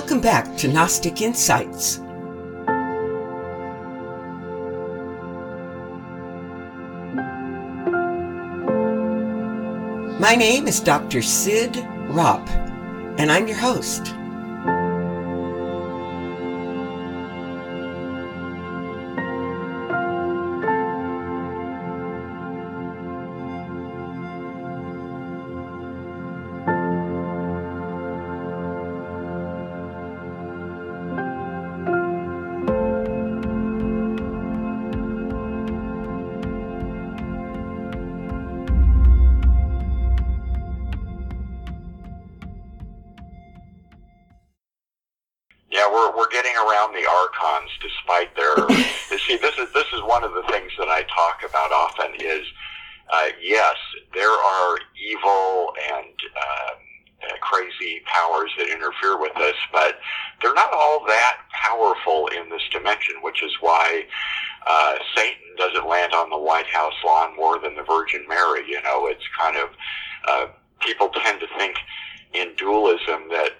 Welcome back to Gnostic Insights. My name is Dr. Cyd Ropp, and I'm your host. yeah, we're we're getting around the archons despite their. you see, this is this is one of the things that I talk about often is, uh, yes, there are evil and um, uh, crazy powers that interfere with us, but they're not all that powerful in this dimension, which is why uh, Satan doesn't land on the White House lawn more than the Virgin Mary. You know, it's kind of uh, people tend to think in dualism that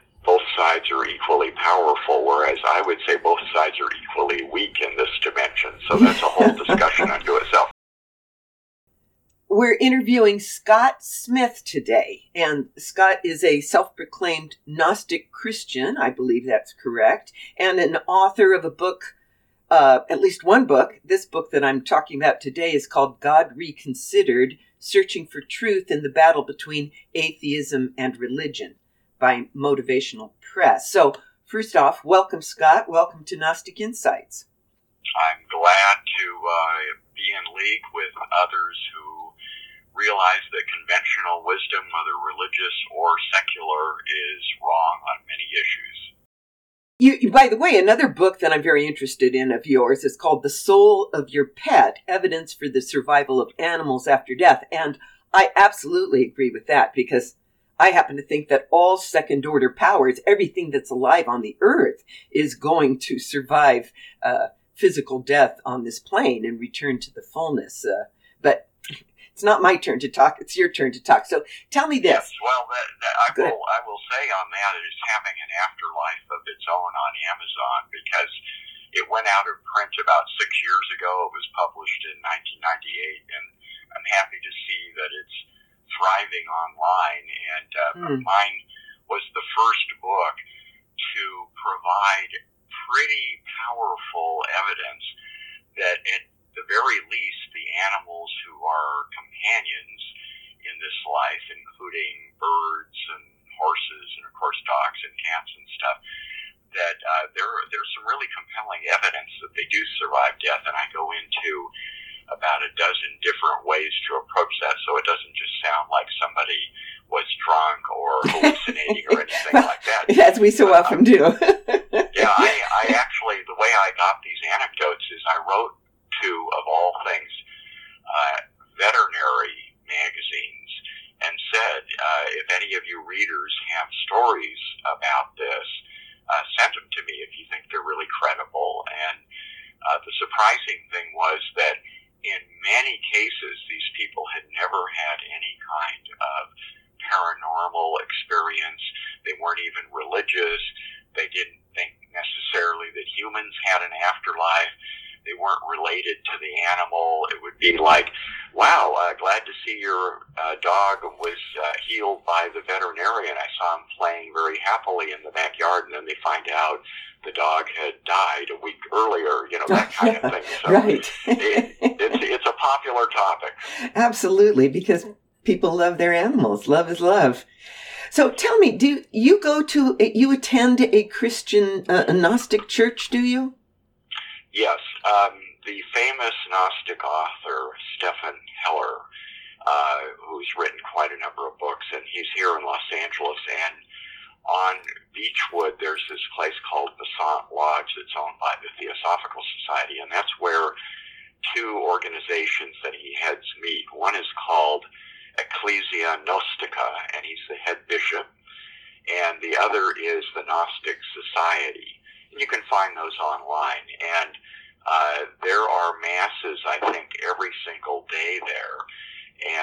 interviewing Scott Smith today. And Scott is a self proclaimed Gnostic Christian, I believe that's correct, and an author of a book, uh, at least one book. This book that I'm talking about today is called God Reconsidered Searching for Truth in the Battle Between Atheism and Religion by Motivational Press. So, first off, welcome, Scott. Welcome to Gnostic Insights. I'm glad to uh, be in league with others who realize that conventional wisdom, whether religious or secular, is wrong on many issues. You, by the way, another book that I'm very interested in of yours is called The Soul of Your Pet Evidence for the Survival of Animals After Death. And I absolutely agree with that because I happen to think that all second order powers, everything that's alive on the earth, is going to survive uh, physical death on this plane and return to the fullness. Uh, but it's not my turn to talk. It's your turn to talk. So tell me this. Yes, well, that, that I will. I will say on that it is having an afterlife of its own on Amazon because it went out of print about six years ago. It was published in 1998, and I'm happy to see that it's thriving online. And uh, mm. mine was the first book to provide pretty powerful evidence that at the very least, the animals who are companions in this life, including birds and horses and of course dogs and cats and stuff, that uh, there there's some really compelling evidence that they do survive death, and I go into about a dozen different ways to approach that, so it doesn't just sound like somebody was drunk or hallucinating or anything like that. As we so often do. yeah, I, I actually the way I got these anecdotes is I wrote to, of all things, uh, veterinary magazines and said, uh, if any of you readers have stories about this, uh, send them to me if you think they're really credible. And uh, the surprising thing was that in many cases, these people had never had any kind of paranormal experience. They weren't even religious. They didn't think necessarily that humans had an afterlife they weren't related to the animal. It would be like, wow, uh, glad to see your uh, dog was uh, healed by the veterinarian. I saw him playing very happily in the backyard, and then they find out the dog had died a week earlier, you know, that kind of thing. So right. it, it's, it's a popular topic. Absolutely, because people love their animals. Love is love. So tell me, do you go to, you attend a Christian, uh, a Gnostic church, do you? Yes, um, the famous Gnostic author Stephan Hoeller, uh, who's written quite a number of books, and he's here in Los Angeles. And on Beachwood, there's this place called Besant Lodge that's owned by the Theosophical Society, and that's where two organizations that he heads meet. One is called Ecclesia Gnostica, and he's the head bishop, and the other is the Gnostic Society you can find those online. And uh, there are masses, I think, every single day there.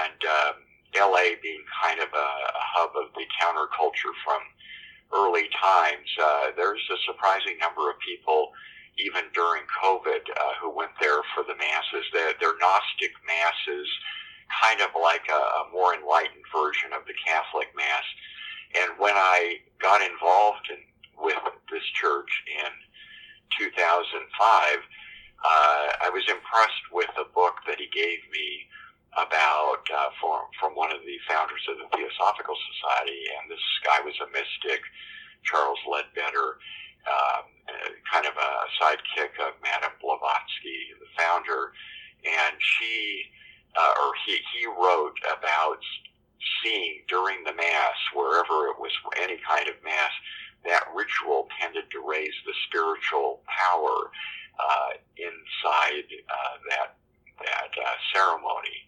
And um, LA being kind of a, a hub of the counterculture from early times. Uh, there's a surprising number of people, even during COVID, uh, who went there for the masses. They're, they're Gnostic masses, kind of like a, a more enlightened version of the Catholic Mass. And when I got involved in, with this church in 2005, uh, I was impressed with a book that he gave me about uh, from from one of the founders of the Theosophical Society, and this guy was a mystic, Charles Leadbeater, um, kind of a sidekick of Madame Blavatsky, the founder, and she uh, or he he wrote about seeing during the mass wherever it was any kind of mass that ritual tended to raise the spiritual power uh, inside uh, that that uh, ceremony.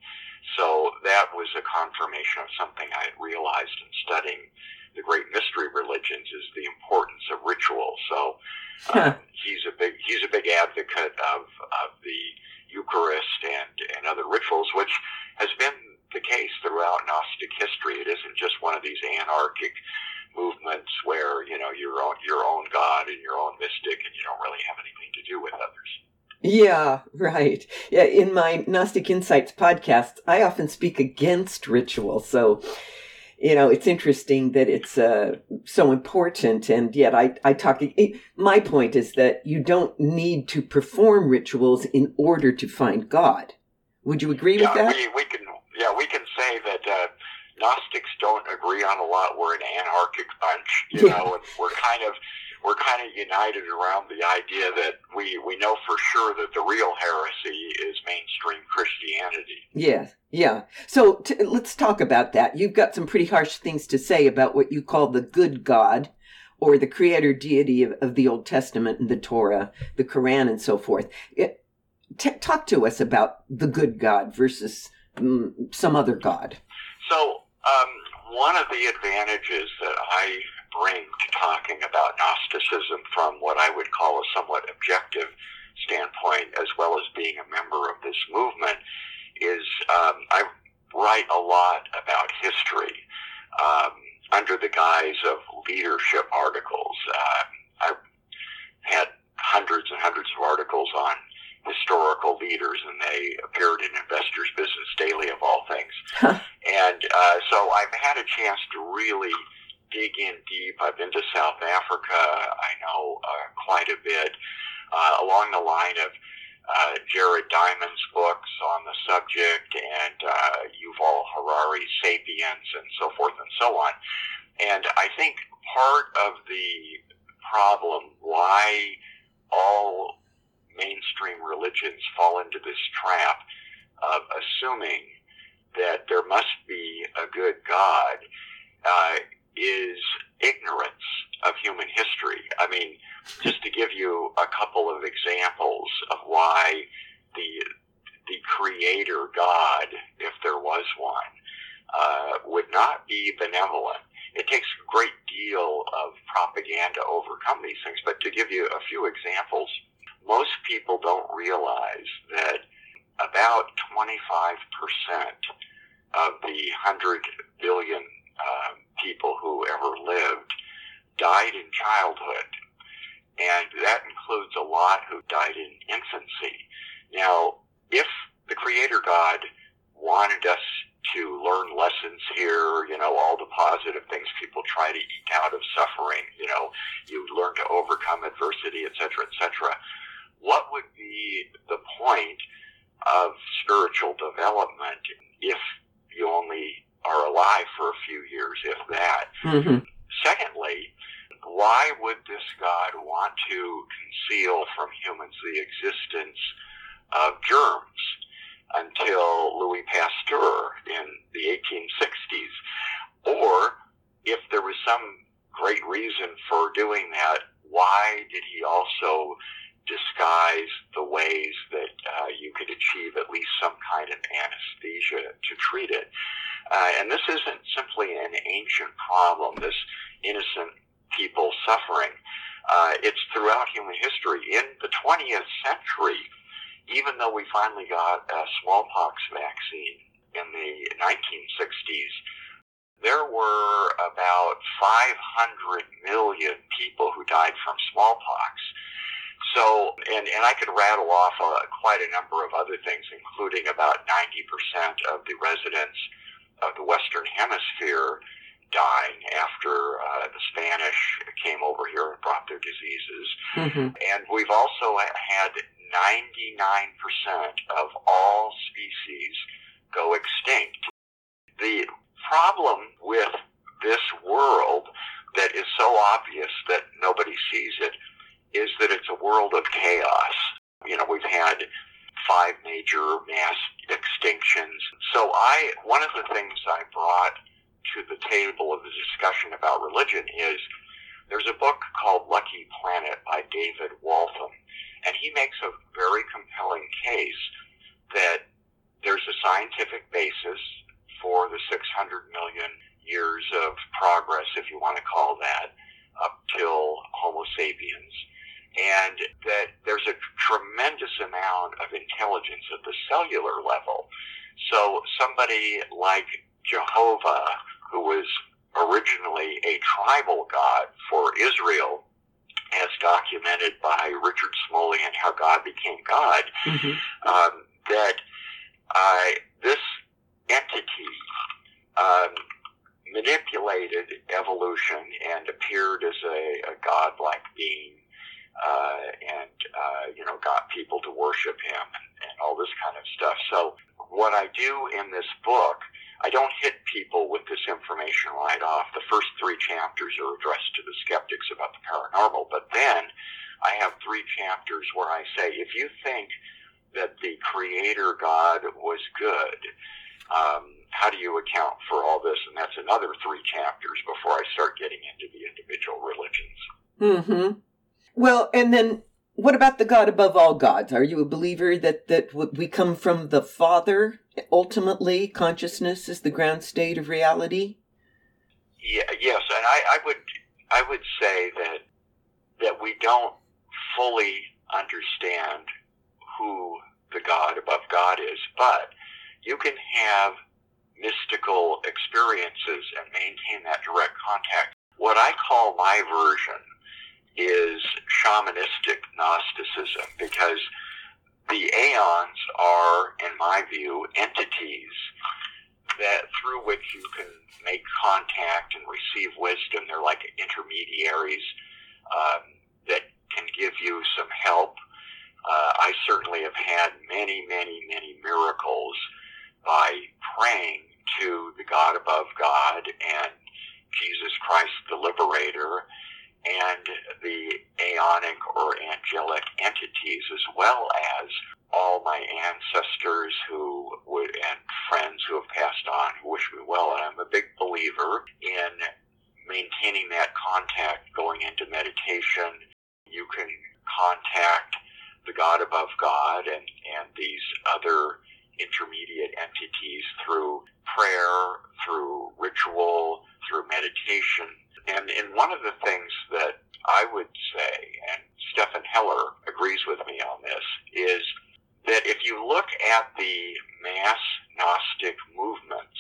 So that was a confirmation of something I had realized in studying the great mystery religions is the importance of ritual. So uh, he's a big he's a big advocate of of the Eucharist and and other rituals, which has been the case throughout Gnostic history. It isn't just one of these anarchic movements where you know your own your own God and your own mystic, and you don't really have anything to do with others. Yeah, right. Yeah, in my Gnostic Insights podcast, I often speak against ritual. So, you know, it's interesting that it's uh, so important. And yet I, I talk, my point is that you don't need to perform rituals in order to find God. Would you agree yeah, with that? We, we can, yeah, we can say that uh, Gnostics don't agree on a lot. We're an anarchic bunch, you yeah. know, and we're kind of, we're kind of united around the idea that we, we know for sure that the real heresy is mainstream Christianity. Yes, yeah. So t- let's talk about that. You've got some pretty harsh things to say about what you call the good God or the creator deity of, of the Old Testament and the Torah, the Quran, and so forth. It, t- talk to us about the good God versus um, some other God. So, um, one of the advantages that I bring to talking about Gnosticism from what I would call a somewhat objective standpoint, as well as being a member of this movement, is um, I write a lot about history um, under the guise of leadership articles. Uh, I've had hundreds and hundreds of articles on historical leaders, and they appeared in Investors Business Daily, of all things. and uh, so I've had a chance to really dig in deep. I've been to South Africa. I know uh, quite a bit uh, along the line of uh, Jared Diamond's books on the subject and uh, Yuval Harari's *Sapiens* and so forth and so on. And I think part of the problem why all mainstream religions fall into this trap of assuming that there must be a good God uh, is ignorance of human history. I mean, just to give you a couple of examples of why the the creator God, if there was one, uh, would not be benevolent. It takes a great deal of propaganda to overcome these things. But to give you a few examples, most people don't realize that about 25% of the 100 billion uh, people who ever lived died in childhood. And that includes a lot who died in infancy. Now, if the Creator God wanted us to learn lessons here, you know, all the positive things people try to eke out of suffering, you know, you learn to overcome adversity, et cetera, et cetera. What would be the point of spiritual development if you only are alive for a few years, if that. Mm-hmm. Secondly, why would this God want to conceal from humans the existence of germs until Louis Pasteur in the 1860s? Or if there was some great reason for doing that, why did he also disguise the ways that uh, you could achieve at least some kind of anesthesia to treat it? Uh, and this isn't simply an ancient problem, this innocent people suffering. Uh, it's throughout human history. In the 20th century, even though we finally got a smallpox vaccine in the 1960s, there were about 500 million people who died from smallpox. So, and, and I could rattle off uh, quite a number of other things, including about 90% of the residents of the Western Hemisphere dying after uh, the Spanish came over here and brought their diseases. Mm-hmm. And we've also had 99% of all species go extinct. The problem with this world that is so obvious that nobody sees it is that it's a world of chaos. You know, we've had five major mass extinctions. So I, one of the things I brought to the table of the discussion about religion is there's a book called Lucky Planet by David Waltham, and he makes a very compelling case that there's a scientific basis for the 600 million years of progress, if you want to call that, up till Homo sapiens and that there's a tremendous amount of intelligence at the cellular level. So somebody like Jehovah, who was originally a tribal god for Israel, as documented by Richard Smoley and How God Became God, Mm-hmm. um, that uh, this entity um, manipulated evolution and appeared as a, a godlike being uh, and uh, you know got people to worship him and, and all this kind of stuff. So what I do in this book, I don't hit people with this information right off. The first three chapters are addressed to the skeptics about the paranormal, but then I have three chapters where I say, if you think that the Creator God was good. Um, how do you account for all this? And that's another three chapters before I start getting into the individual religions. Mm-hmm. Well, and then what about the God above all gods? Are you a believer that that we come from the Father? Ultimately, consciousness is the ground state of reality. Yeah, yes, and I, I would I would say that that we don't fully understand who the God above God is, but you can have mystical experiences and maintain that direct contact. What I call my version is shamanistic Gnosticism because the aeons are, in my view, entities that through which you can make contact and receive wisdom. They're like intermediaries um, can give you some help. Uh, I certainly have had many, many, many miracles by praying to the God above God and Jesus Christ, the Liberator, and the aeonic or angelic entities, as well as all my ancestors who would and friends who have passed on who wish me well. And I'm a big believer in maintaining that contact going into meditation. You can contact the God above God and, and these other intermediate entities through prayer, through ritual, through meditation. And, and one of the things that I would say, and Stephan Hoeller agrees with me on this, is that if you look at the mass Gnostic movements,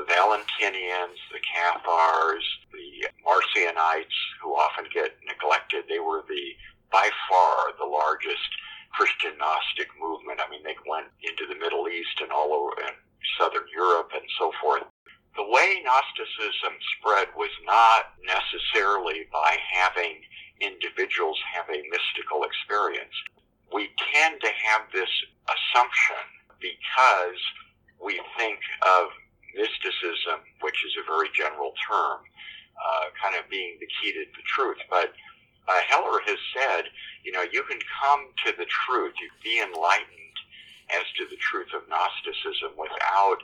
the Valentinians, the Cathars, the Marcionites, who often get neglected, they were the by far the largest Christian Gnostic movement. I mean, they went into the Middle East and all over and Southern Europe and so forth. The way Gnosticism spread was not necessarily by having individuals have a mystical experience. We tend to have this assumption because we think of mysticism, which is a very general term, uh, kind of being the key to the truth. But uh, Hoeller has said, you know, you can come to the truth, you be enlightened as to the truth of Gnosticism without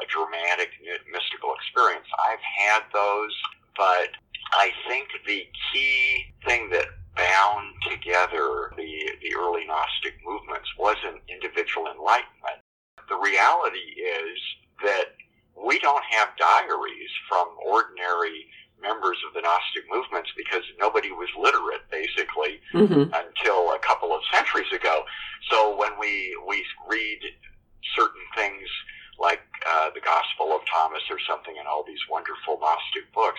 a dramatic mystical experience. I've had those, but I think the key thing that bound together the, the early Gnostic movements wasn't individual enlightenment. The reality is that we don't have diaries from ordinary members of the Gnostic movements because nobody was literate basically mm-hmm. until a couple of centuries ago. So when we we read certain things like uh, the Gospel of Thomas or something and all these wonderful Gnostic books,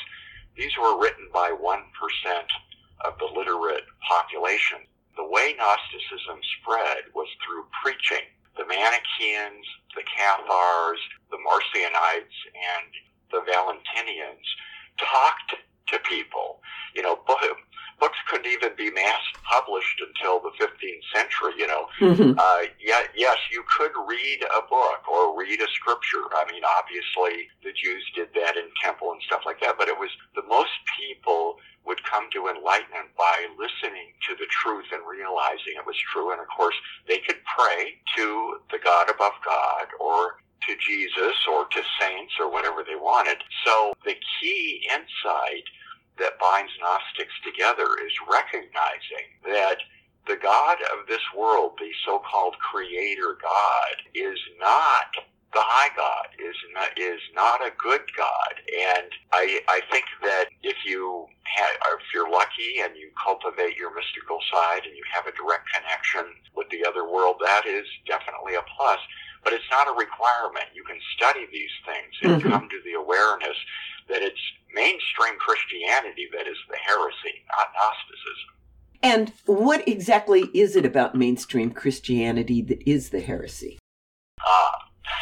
these were written by one percent of the literate population. The way Gnosticism spread was through preaching. The Manichaeans, the Cathars, the Marcionites, and the Valentinians talked to people. You know, books couldn't even be mass published until the 15th century. You know, mm-hmm. uh, yeah, yes, you could read a book or read a scripture. I mean, obviously the Jews did that in temple and stuff like that, but it was the most people would come to enlightenment by listening to the truth and realizing it was true. And of course, they could pray to the God above God or to Jesus or to saints or whatever they wanted. So the key insight that binds Gnostics together is recognizing that the God of this world, the so-called creator God, is not the high God, is not, is not a good God. And I, I think that if you have, if you're lucky and you cultivate your mystical side and you have a direct connection with the other world, that is definitely a plus. But it's not a requirement. You can study these things and mm-hmm. come to the awareness that it's mainstream Christianity that is the heresy, not Gnosticism. And what exactly is it about mainstream Christianity that is the heresy? Uh,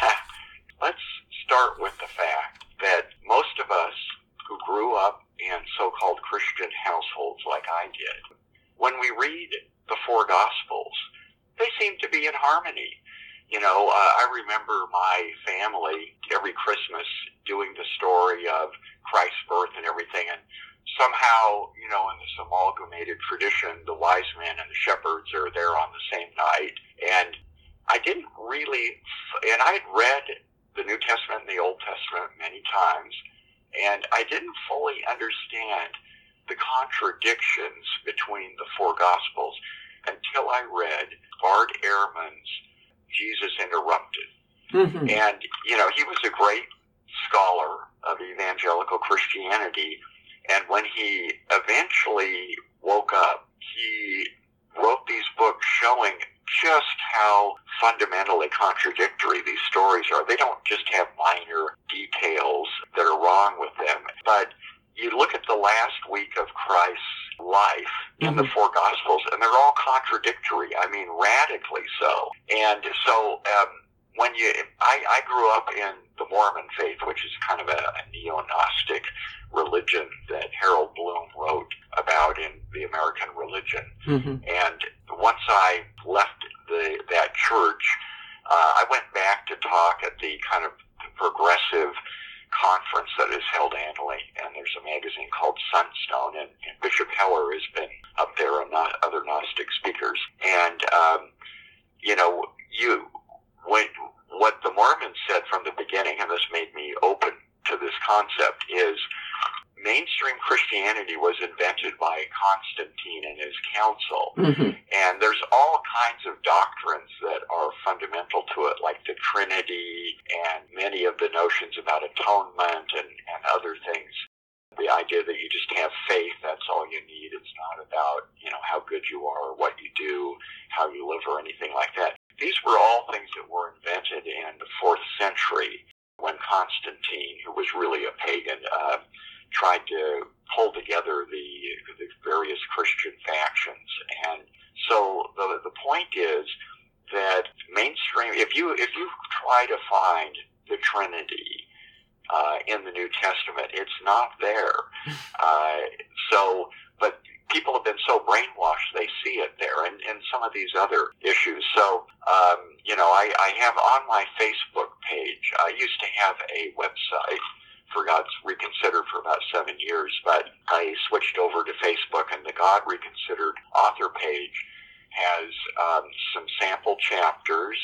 let's start with the fact that most of us who grew up in so-called Christian households like I did, when we read the four Gospels, they seem to be in harmony. You know, uh, I remember my family every Christmas doing the story of Christ's birth and everything. And somehow, you know, in this amalgamated tradition, the wise men and the shepherds are there on the same night. And I didn't really, and I had read the New Testament and the Old Testament many times, and I didn't fully understand the contradictions between the four Gospels until I read Bart Ehrman's Jesus Interrupted. Mm-hmm. And, you know, he was a great scholar of evangelical Christianity. And when he eventually woke up, he wrote these books showing just how fundamentally contradictory these stories are. They don't just have minor details that are wrong with them, but you look at the last week of Christ's life in mm-hmm. the four Gospels, and they're all contradictory. I mean, radically so. And so, um, when you, I, I grew up in the Mormon faith, which is kind of a, a neo-Gnostic religion that Harold Bloom wrote about in The American Religion. Mm-hmm. And once I left the, that church, uh, I went back to talk at the kind of progressive conference that is held annually, and there's a magazine called Sunstone, and, and Bishop Hoeller has been up there and not other Gnostic speakers. And, um, you know, you when, what the Mormons said from the beginning, and this made me open to this concept, is mainstream Christianity was invented by Constantine and his council. Mm-hmm. And there's all kinds of doctrines that are fundamental to it, like the Trinity and many of the notions about atonement and, and other things. The idea that you just have faith, that's all you need. It's not about, you know, how good you are or what you do, how you live or anything like that. These were all things that were invented in the fourth century when Constantine, who was really a pagan, uh, tried to pull together the, the various Christian factions. And so the, the point is that mainstream, if you, if you try to find the Trinity, uh, in the New Testament. It's not there. Uh, so, but people have been so brainwashed they see it there and, and some of these other issues. So, um, you know, I, I have on my Facebook page, I used to have a website for God's Reconsidered for about seven years, but I switched over to Facebook and the God Reconsidered author page has um, some sample chapters,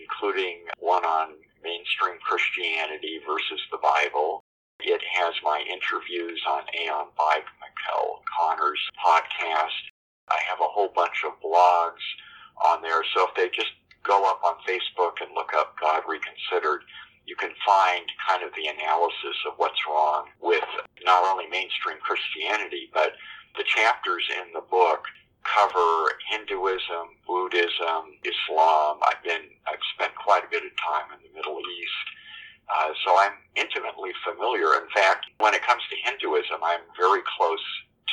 including one on mainstream Christianity versus the Bible, it has my interviews on Aeon Byte, Miguel Conner's podcast. I have a whole bunch of blogs on there. So if they just go up on Facebook and look up God Reconsidered, you can find kind of the analysis of what's wrong with not only mainstream Christianity, but the chapters in the book cover Hinduism, Buddhism, Islam. I've been, I've spent quite a bit of time in the Middle East. Uh, so I'm intimately familiar. In fact, when it comes to Hinduism, I'm very close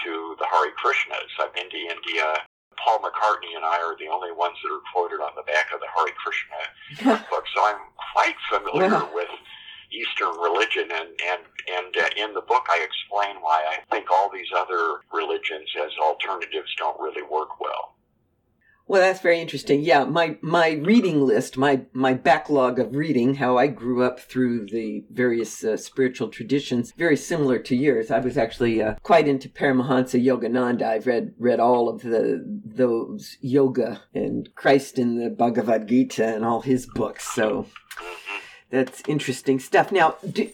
to the Hare Krishnas. I've been to India. Paul McCartney and I are the only ones that are quoted on the back of the Hare Krishna book, so I'm quite familiar Wow. with Eastern religion, and and and uh, in the book I explain why I think all these other religions as alternatives don't really work well. Well, that's very interesting. Yeah, my my reading list, my my backlog of reading, how I grew up through the various uh, spiritual traditions, very similar to yours. I was actually uh, quite into Paramahansa Yogananda. I've read read all of the those yoga and Christ in the Bhagavad Gita and all his books. So hmm that's interesting stuff. Now, do,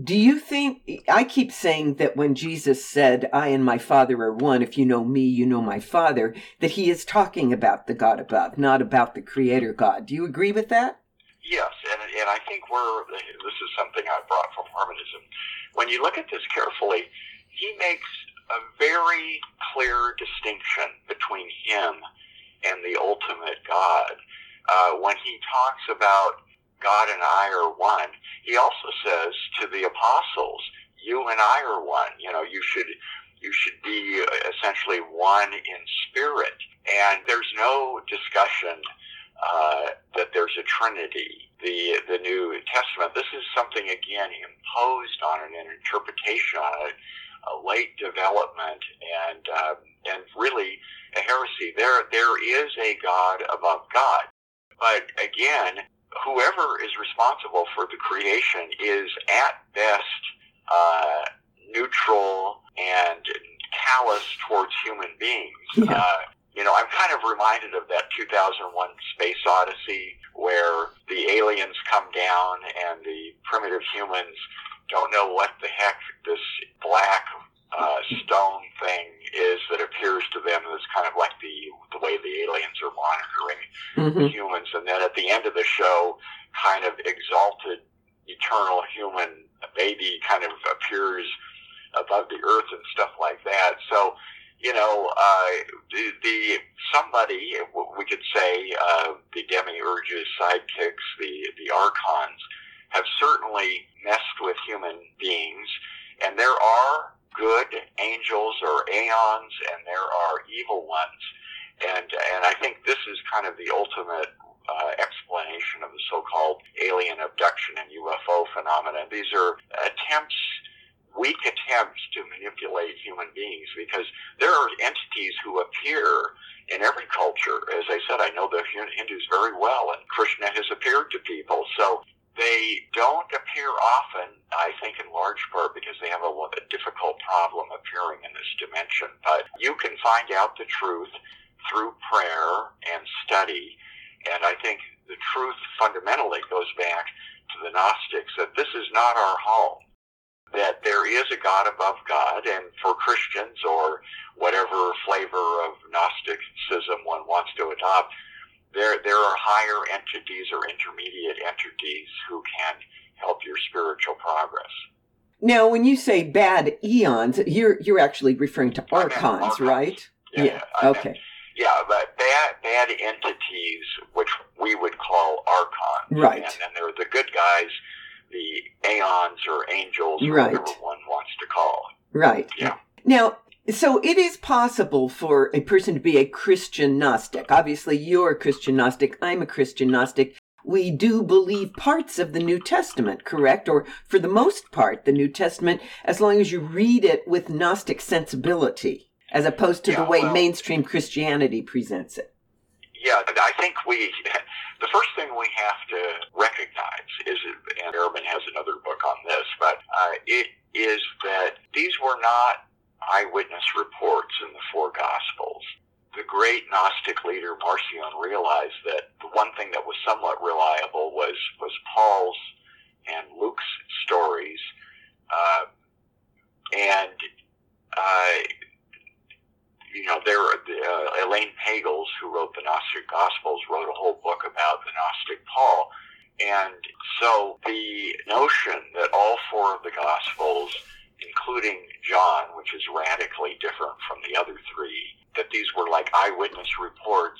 do you think I keep saying that when Jesus said, "I and my Father are one," if you know me, you know my Father, that he is talking about the God above, not about the creator God. Do you agree with that? Yes, and and I think we're this is something I brought from Mormonism. When you look at this carefully, he makes a very clear distinction between him and the ultimate God. Uh, when he talks about God and I are one, he also says to the apostles, "You and I are one." You know, you should you should be essentially one in spirit. And there's no discussion uh, that there's a Trinity. The the New Testament. This is something again imposed on it, an interpretation on it, a late development, and um, and really a heresy. There there is a God above God, but again, whoever is responsible for the creation is at best uh, neutral and callous towards human beings. Yeah. Uh, you know, I'm kind of reminded of that 2001 Space Odyssey where the aliens come down and the primitive humans don't know what the heck this black uh, stone thing is that appears to them as kind of like the the way the aliens are monitoring hmm humans, and then at the end of the show, kind of exalted, eternal human baby kind of appears above the earth and stuff like that. So, you know, uh, the, the somebody we could say uh, the demiurges, sidekicks, the the archons have certainly messed with human beings, and there are good angels or aeons, and there are evil ones, and and I think this is kind of the ultimate uh, explanation of the so-called alien abduction and UFO phenomenon. These are attempts, weak attempts to manipulate human beings because there are entities who appear in every culture. As I said, I know the Hindus very well, and Krishna has appeared to people. So they don't appear often, I think, in large part because they have a, a difficult problem appearing in this dimension. But you can find out the truth through prayer and study. And I think the truth fundamentally goes back to the Gnostics that this is not our home, that there is a God above God. And for Christians or whatever flavor of Gnosticism one wants to adopt, there, there are higher entities or intermediate entities who can help your spiritual progress. Now, when you say bad aeons, you're you're actually referring to archons, archons. right? Yeah. meant- Okay. Yeah, but bad bad entities, which we would call archons, Right. And then there are the good guys, the aeons or angels, or Right. whatever one wants to call. Right. Yeah. Now, so it is possible for a person to be a Christian Gnostic. Obviously, you're a Christian Gnostic. I'm a Christian Gnostic. We do believe parts of the New Testament, correct? Or for the most part, the New Testament, as long as you read it with Gnostic sensibility, as opposed to the way well- mainstream Christianity presents it. Yeah, I think we, the first thing we have to recognize is, and Ehrman has another book on this, but uh, it is that these were not eyewitness reports in the four Gospels. The great Gnostic leader Marcion realized that the one thing that was somewhat reliable was was Paul's and Luke's stories, uh, and uh, you know, there uh, Elaine Pagels, who wrote the Gnostic Gospels, wrote a whole book about the Gnostic Paul. And so the notion that all four of the Gospels, including John, which is radically different from the other three, that these were like eyewitness reports,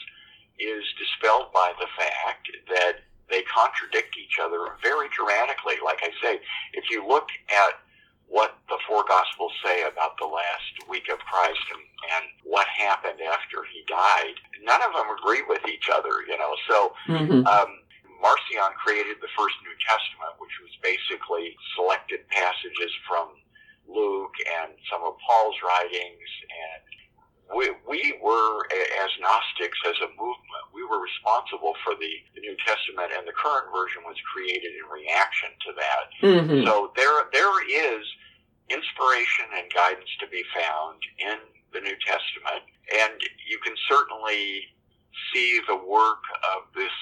is dispelled by the fact that they contradict each other very dramatically. Like I say, if you look at what the four Gospels say about the last week of Christ and, and what happened after he died, none of them agree with each other, you know. So mm-hmm. um, Marcion created the first New Testament, which was basically selected passages from Luke and some of Paul's writings and we, we were, as Gnostics, as a movement, we were responsible for the, the New Testament, and the current version was created in reaction to that. Mm-hmm. So there, there is inspiration and guidance to be found in the New Testament, and you can certainly see the work of this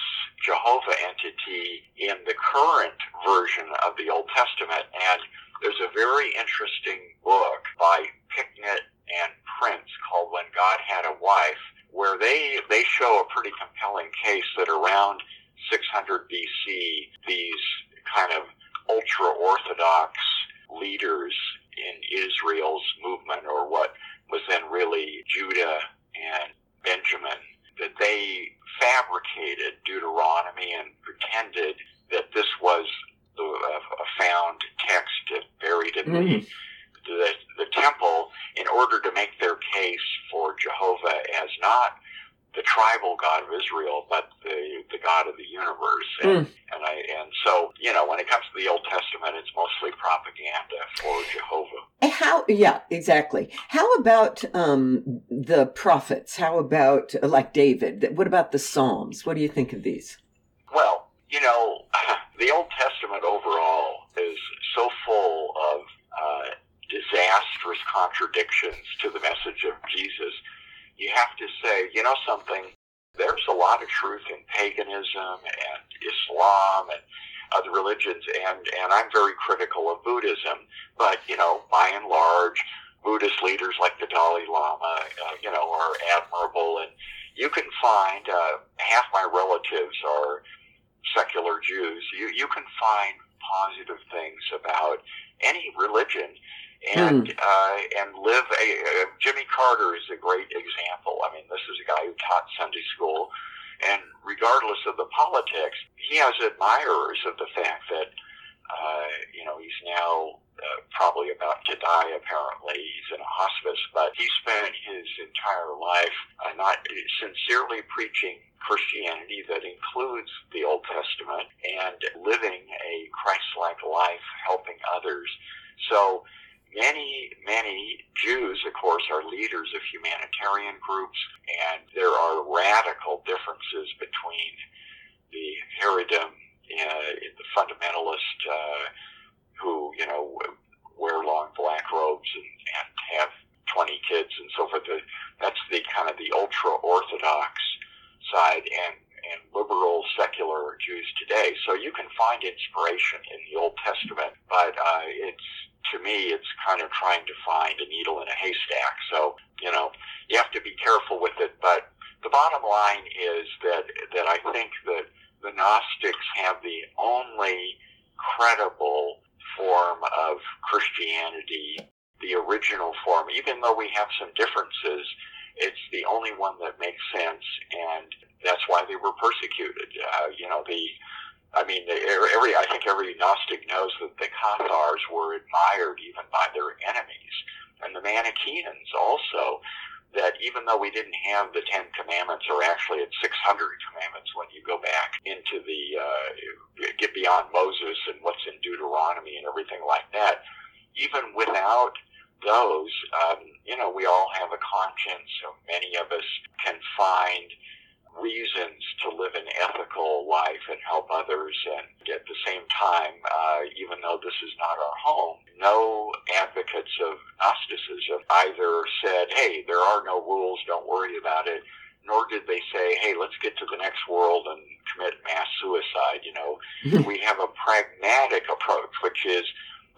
Jehovah entity in the current version of the Old Testament. And there's a very interesting book by Picknett and Prince called When God Had a Wife, where they, they show a pretty compelling case that around 600 BC, these kind of ultra Orthodox leaders in Israel's movement, or what was then really Judah and Benjamin, that they fabricated Deuteronomy and pretended that this was the, a found text buried in mm. the the, the temple in order to make their case for Jehovah as not the tribal God of Israel, but the the God of the universe. And, mm. and I and so you know when it comes to the Old Testament, it's mostly propaganda for Jehovah. How? Yeah, exactly. How about um, the prophets? How about like David? What about the Psalms? What do you think of these? Well, you know, the Old Testament overall is so full of uh, disastrous contradictions to the message of Jesus, you have to say, you know something, there's a lot of truth in paganism and Islam and other religions, and, and I'm very critical of Buddhism, but, you know, by and large, Buddhist leaders like the Dalai Lama, uh, you know, are admirable, and you can find, uh, half my relatives are secular Jews, you, you can find positive things about any religion and mm. uh, and live a uh, Jimmy Carter is a great example. I mean, this is a guy who taught Sunday school, and regardless of the politics, he has admirers of the fact that uh, you know he's now uh, probably about to die. Apparently, he's in a hospice, but he spent his entire life uh, not sincerely preaching Christianity that includes the Old Testament and living a Christ-like life, helping others. So many, many Jews, of course, are leaders of humanitarian groups, and there are radical differences between the Haredim, uh, the fundamentalist, uh, who, you know, wear long black robes and, and have 20 kids and so forth. That's the kind of the ultra Orthodox side, and and liberal secular Jews today. So you can find inspiration in the Old Testament, but uh, it's to me, it's of trying to find a needle in a haystack. So, you know, you have to be careful with it. But the bottom line is that, that I think that the Gnostics have the only credible form of Christianity, the original form, even though we have some differences, it's the only one that makes sense, and that's why they were persecuted. Uh, you know, the I mean, every I think every Gnostic knows that the Cathars were admired even by their enemies, and the Manichaeans also. That even though we didn't have the Ten Commandments, or actually it's 600 commandments when you go back into the uh, get beyond Moses and what's in Deuteronomy and everything like that, even without those, um, you know, we all have a conscience. So many of us can find reasons to live an ethical life and help others. And at the same time, uh, even though this is not our home, no advocates of Gnosticism either said, hey, there are no rules, don't worry about it, nor did they say, hey, let's get to the next world and commit mass suicide. You know, we have a pragmatic approach, which is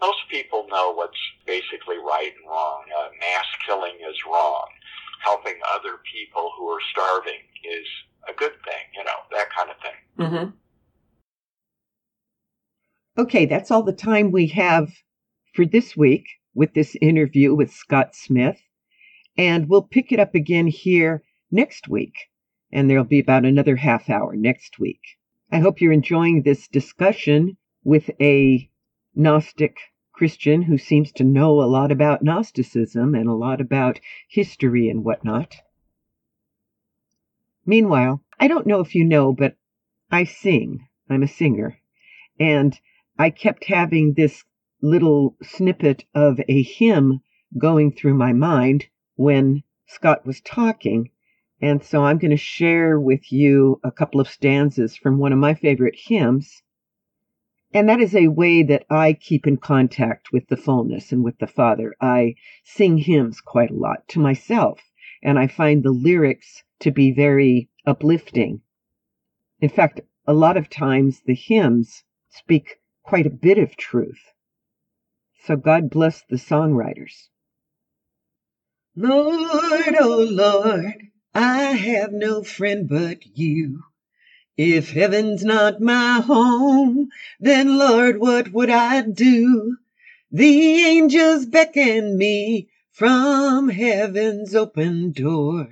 most people know what's basically right and wrong. Uh, mass killing is wrong helping other people who are starving is a good thing, you know, that kind of thing. Mm-hmm. Okay, that's all the time we have for this week with this interview with Scott Smith. And we'll pick it up again here next week. And there'll be about another half hour next week. I hope you're enjoying this discussion with a Gnostic Christian who seems to know a lot about Gnosticism and a lot about history and whatnot. Meanwhile, I don't know if you know, but I sing. I'm a singer. And I kept having this little snippet of a hymn going through my mind when Scott was talking. And so I'm going to share with you a couple of stanzas from one of my favorite hymns. And that is a way that I keep in contact with the fullness and with the Father. I sing hymns quite a lot to myself, and I find the lyrics to be very uplifting. In fact, a lot of times the hymns speak quite a bit of truth. So God bless the songwriters. Lord, oh Lord, I have no friend but you. If heaven's not my home, then Lord, what would I do? The angels beckon me from heaven's open door,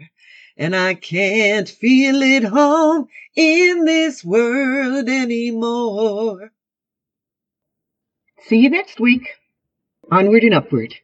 and I can't feel at home in this world anymore. See you next week. Onward and upward.